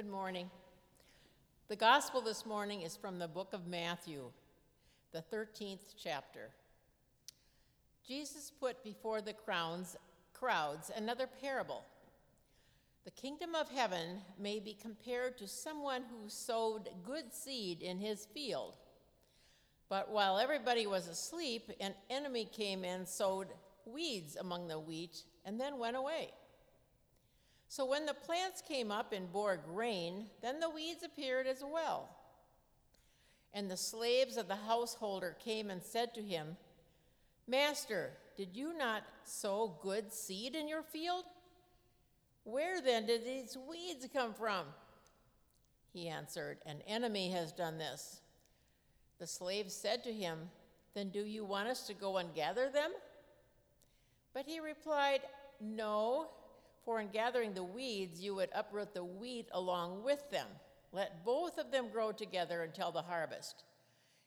Good morning. The gospel this morning is from the book of Matthew, the 13th chapter. Jesus put before the crowds, crowds another parable. The kingdom of heaven may be compared to someone who sowed good seed in his field. But while everybody was asleep, an enemy came and sowed weeds among the wheat and then went away. So when the plants came up and bore grain, then the weeds appeared as well. And the slaves of the householder came and said to him, Master, did you not sow good seed in your field? Where then did these weeds come from? He answered, An enemy has done this. The slaves said to him, Then do you want us to go and gather them? But he replied, No. For in gathering the weeds, you would uproot the wheat along with them. Let both of them grow together until the harvest.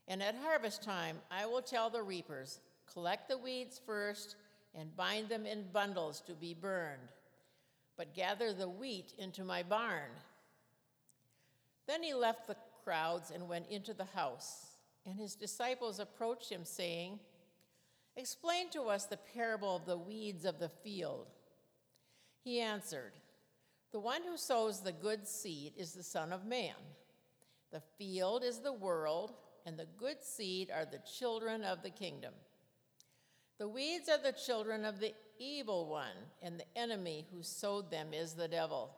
And at harvest time, I will tell the reapers collect the weeds first and bind them in bundles to be burned, but gather the wheat into my barn. Then he left the crowds and went into the house. And his disciples approached him, saying, Explain to us the parable of the weeds of the field. He answered, The one who sows the good seed is the Son of Man. The field is the world, and the good seed are the children of the kingdom. The weeds are the children of the evil one, and the enemy who sowed them is the devil.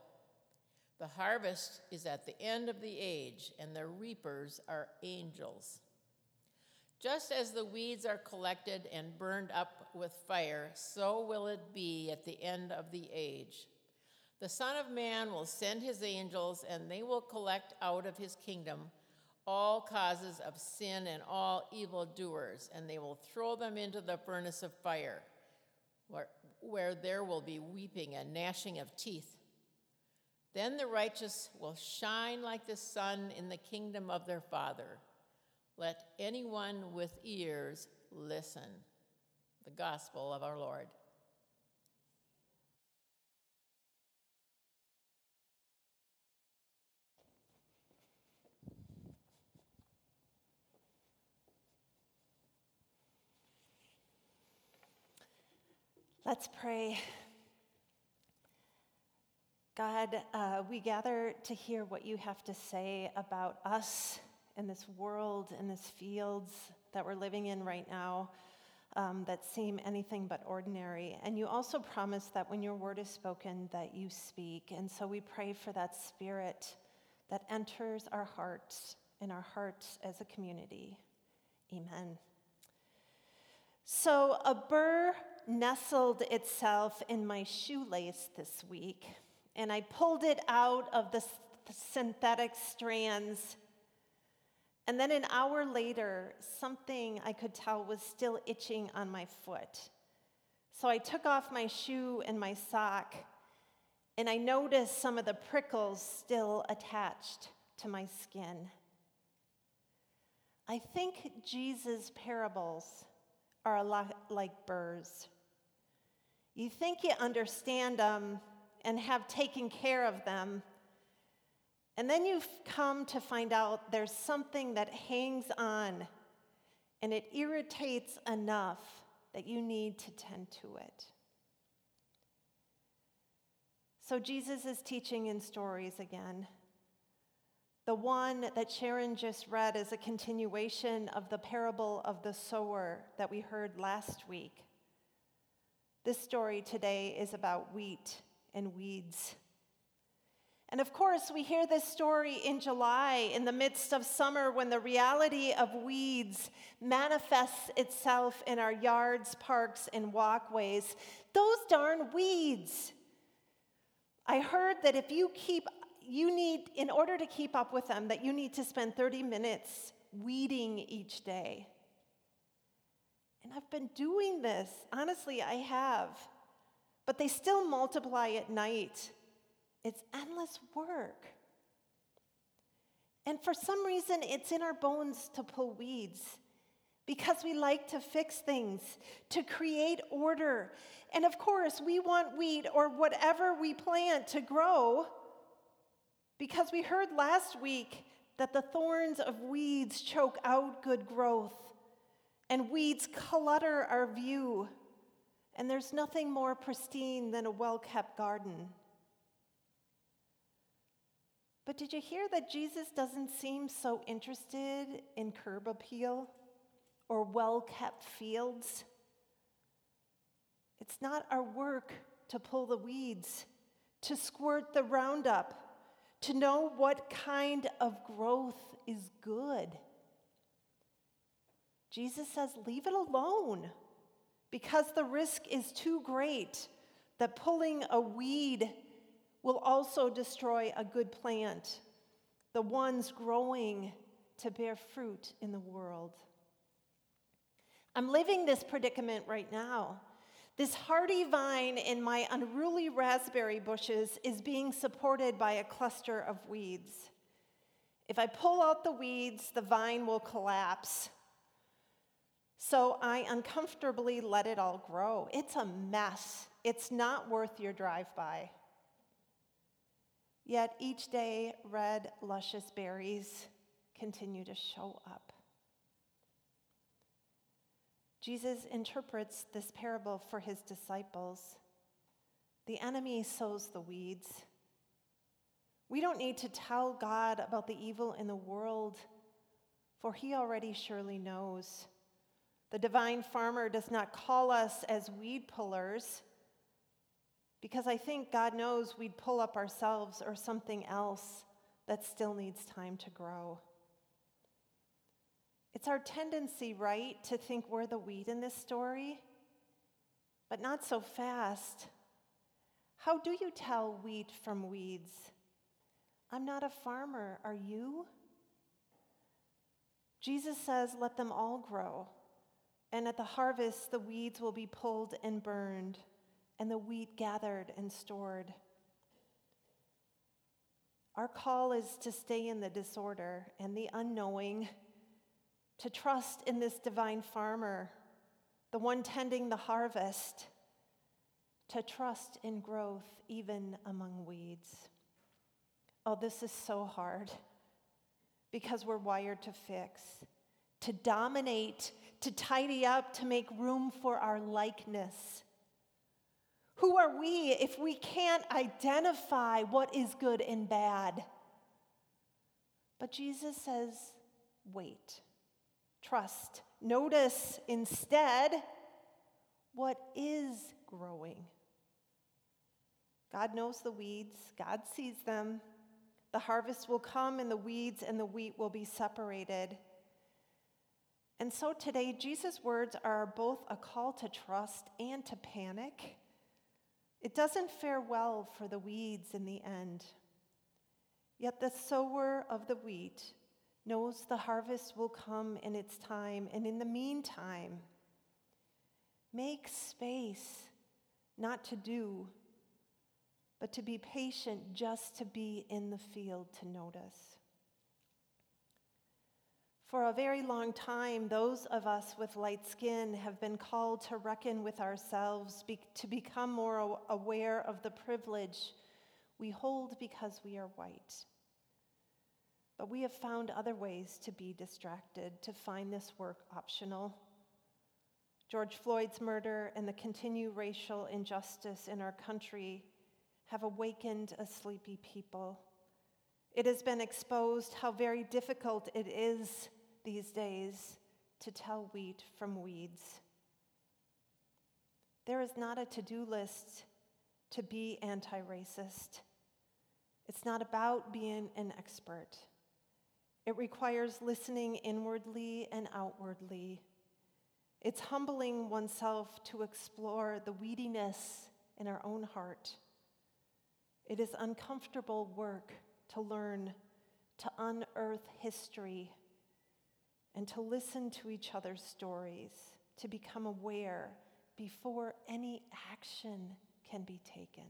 The harvest is at the end of the age, and the reapers are angels. Just as the weeds are collected and burned up with fire, so will it be at the end of the age. The Son of Man will send his angels, and they will collect out of his kingdom all causes of sin and all evildoers, and they will throw them into the furnace of fire, where, where there will be weeping and gnashing of teeth. Then the righteous will shine like the sun in the kingdom of their Father. Let anyone with ears listen. The gospel of our Lord. Let's pray. God, uh, we gather to hear what you have to say about us in this world, in these fields that we're living in right now um, that seem anything but ordinary. And you also promise that when your word is spoken, that you speak. And so we pray for that spirit that enters our hearts and our hearts as a community. Amen. So a burr nestled itself in my shoelace this week, and I pulled it out of the synthetic strands and then an hour later, something I could tell was still itching on my foot. So I took off my shoe and my sock, and I noticed some of the prickles still attached to my skin. I think Jesus' parables are a lot like burrs. You think you understand them and have taken care of them and then you've come to find out there's something that hangs on and it irritates enough that you need to tend to it. So Jesus is teaching in stories again. The one that Sharon just read is a continuation of the parable of the sower that we heard last week. This story today is about wheat and weeds. And of course, we hear this story in July in the midst of summer when the reality of weeds manifests itself in our yards, parks, and walkways. Those darn weeds. I heard that if you keep, you need, in order to keep up with them, that you need to spend 30 minutes weeding each day. And I've been doing this. Honestly, I have. But they still multiply at night. It's endless work. And for some reason, it's in our bones to pull weeds because we like to fix things, to create order. And of course, we want wheat or whatever we plant to grow Because we heard last week that the thorns of weeds choke out good growth, and weeds clutter our view, and there's nothing more pristine than a well kept garden. But did you hear that Jesus doesn't seem so interested in curb appeal or well kept fields? It's not our work to pull the weeds, to squirt the roundup, to know what kind of growth is good. Jesus says, leave it alone because the risk is too great that pulling a weed will also destroy a good plant, the ones growing to bear fruit in the world. I'm living this predicament right now. This hardy vine in my unruly raspberry bushes is being supported by a cluster of weeds. If I pull out the weeds, the vine will collapse. So I uncomfortably let it all grow. It's a mess. It's not worth your drive by. Yet each day, red, luscious berries continue to show up. Jesus interprets this parable for his disciples. The enemy sows the weeds. We don't need to tell God about the evil in the world, for he already surely knows. The divine farmer does not call us as weed pullers because I think God knows we'd pull up ourselves or something else that still needs time to grow. It's our tendency, right, to think we're the weed in this story, but not so fast. How do you tell wheat from weeds? I'm not a farmer, are you? Jesus says, let them all grow. And at the harvest, the weeds will be pulled and burned, and the wheat gathered and stored. Our call is to stay in the disorder and the unknowing to trust in this divine farmer, the one tending the harvest, to trust in growth even among weeds. Oh, this is so hard because we're wired to fix, to dominate, to tidy up, to make room for our likeness. Who are we if we can't identify what is good and bad? But Jesus says, wait trust. Notice instead what is growing. God knows the weeds, God sees them. The harvest will come, and the weeds and the wheat will be separated. And so today, Jesus' words are both a call to trust and to panic. It doesn't fare well for the weeds in the end. Yet the sower of the wheat knows the harvest will come in its time, and in the meantime, make space not to do, but to be patient just to be in the field to notice. For a very long time, those of us with light skin have been called to reckon with ourselves, to become more aware of the privilege we hold because we are white. But we have found other ways to be distracted, to find this work optional. George Floyd's murder and the continued racial injustice in our country have awakened a sleepy people. It has been exposed how very difficult it is these days to tell wheat from weeds. There is not a to do list to be anti racist. It's not about being an expert. It requires listening inwardly and outwardly. It's humbling oneself to explore the weediness in our own heart. It is uncomfortable work to learn, to unearth history, and to listen to each other's stories, to become aware before any action can be taken.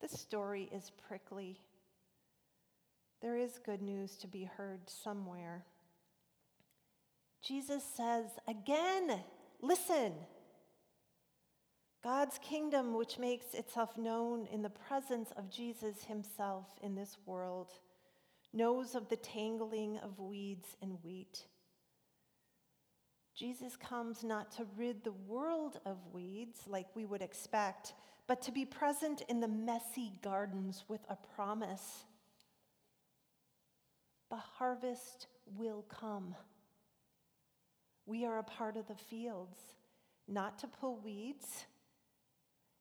This story is prickly there is good news to be heard somewhere. Jesus says again, listen. God's kingdom, which makes itself known in the presence of Jesus himself in this world, knows of the tangling of weeds and wheat. Jesus comes not to rid the world of weeds like we would expect, but to be present in the messy gardens with a promise. The harvest will come. We are a part of the fields, not to pull weeds.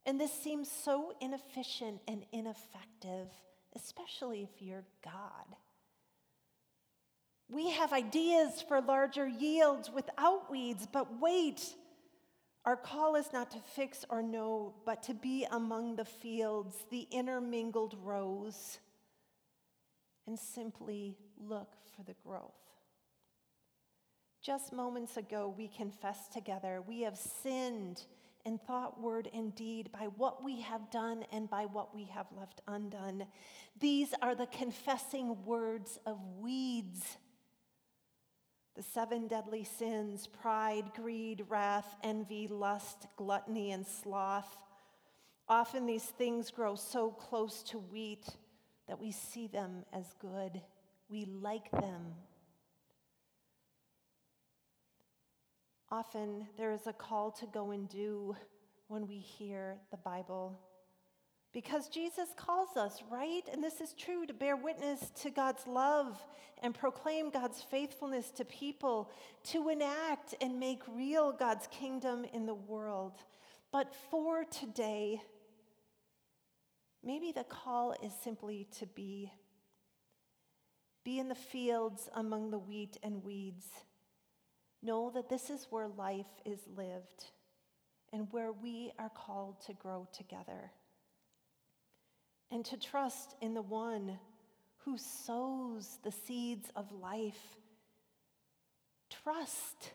And this seems so inefficient and ineffective, especially if you're God. We have ideas for larger yields without weeds, but wait. Our call is not to fix or know, but to be among the fields, the intermingled rows, and simply look for the growth. Just moments ago, we confessed together we have sinned in thought, word, and deed by what we have done and by what we have left undone. These are the confessing words of weeds. The seven deadly sins pride, greed, wrath, envy, lust, gluttony, and sloth. Often these things grow so close to wheat that we see them as good. We like them. Often there is a call to go and do when we hear the Bible. Because Jesus calls us, right? And this is true to bear witness to God's love and proclaim God's faithfulness to people, to enact and make real God's kingdom in the world. But for today, maybe the call is simply to be. Be in the fields among the wheat and weeds Know that this is where life is lived and where we are called to grow together. And to trust in the one who sows the seeds of life. Trust.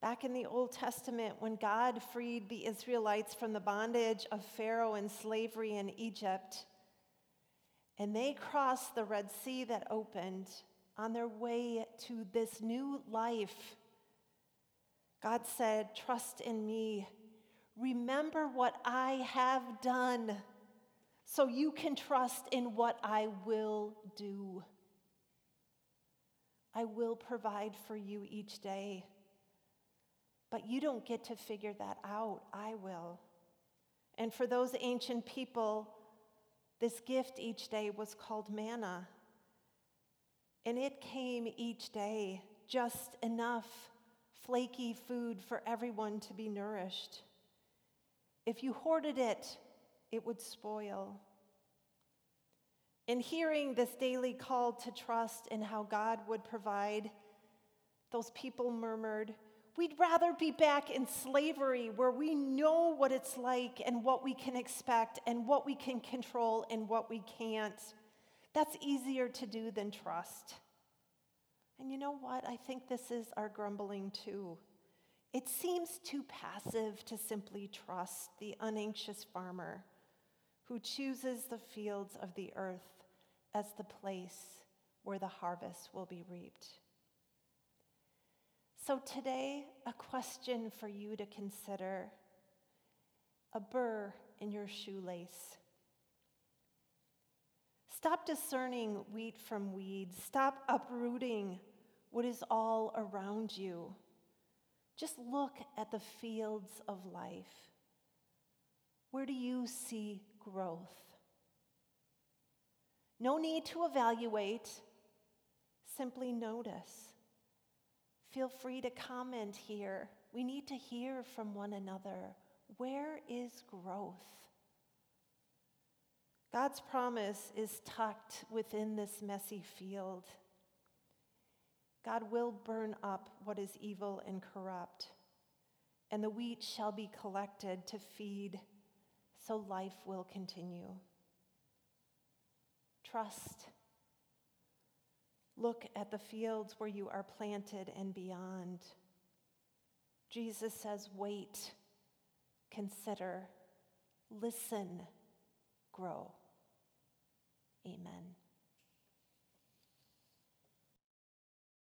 Back in the Old Testament, when God freed the Israelites from the bondage of Pharaoh and slavery in Egypt, and they crossed the Red Sea that opened, on their way to this new life, God said, Trust in me. Remember what I have done so you can trust in what I will do. I will provide for you each day. But you don't get to figure that out. I will. And for those ancient people, this gift each day was called manna. And it came each day, just enough flaky food for everyone to be nourished. If you hoarded it, it would spoil. In hearing this daily call to trust in how God would provide, those people murmured, We'd rather be back in slavery where we know what it's like and what we can expect and what we can control and what we can't. That's easier to do than trust. And you know what? I think this is our grumbling too. It seems too passive to simply trust the unanxious farmer who chooses the fields of the earth as the place where the harvest will be reaped. So, today, a question for you to consider a burr in your shoelace. Stop discerning wheat from weeds. Stop uprooting what is all around you. Just look at the fields of life. Where do you see growth? No need to evaluate, simply notice. Feel free to comment here. We need to hear from one another. Where is growth? God's promise is tucked within this messy field. God will burn up what is evil and corrupt, and the wheat shall be collected to feed, so life will continue. Trust. Look at the fields where you are planted and beyond. Jesus says, wait, consider, listen, grow. Amen.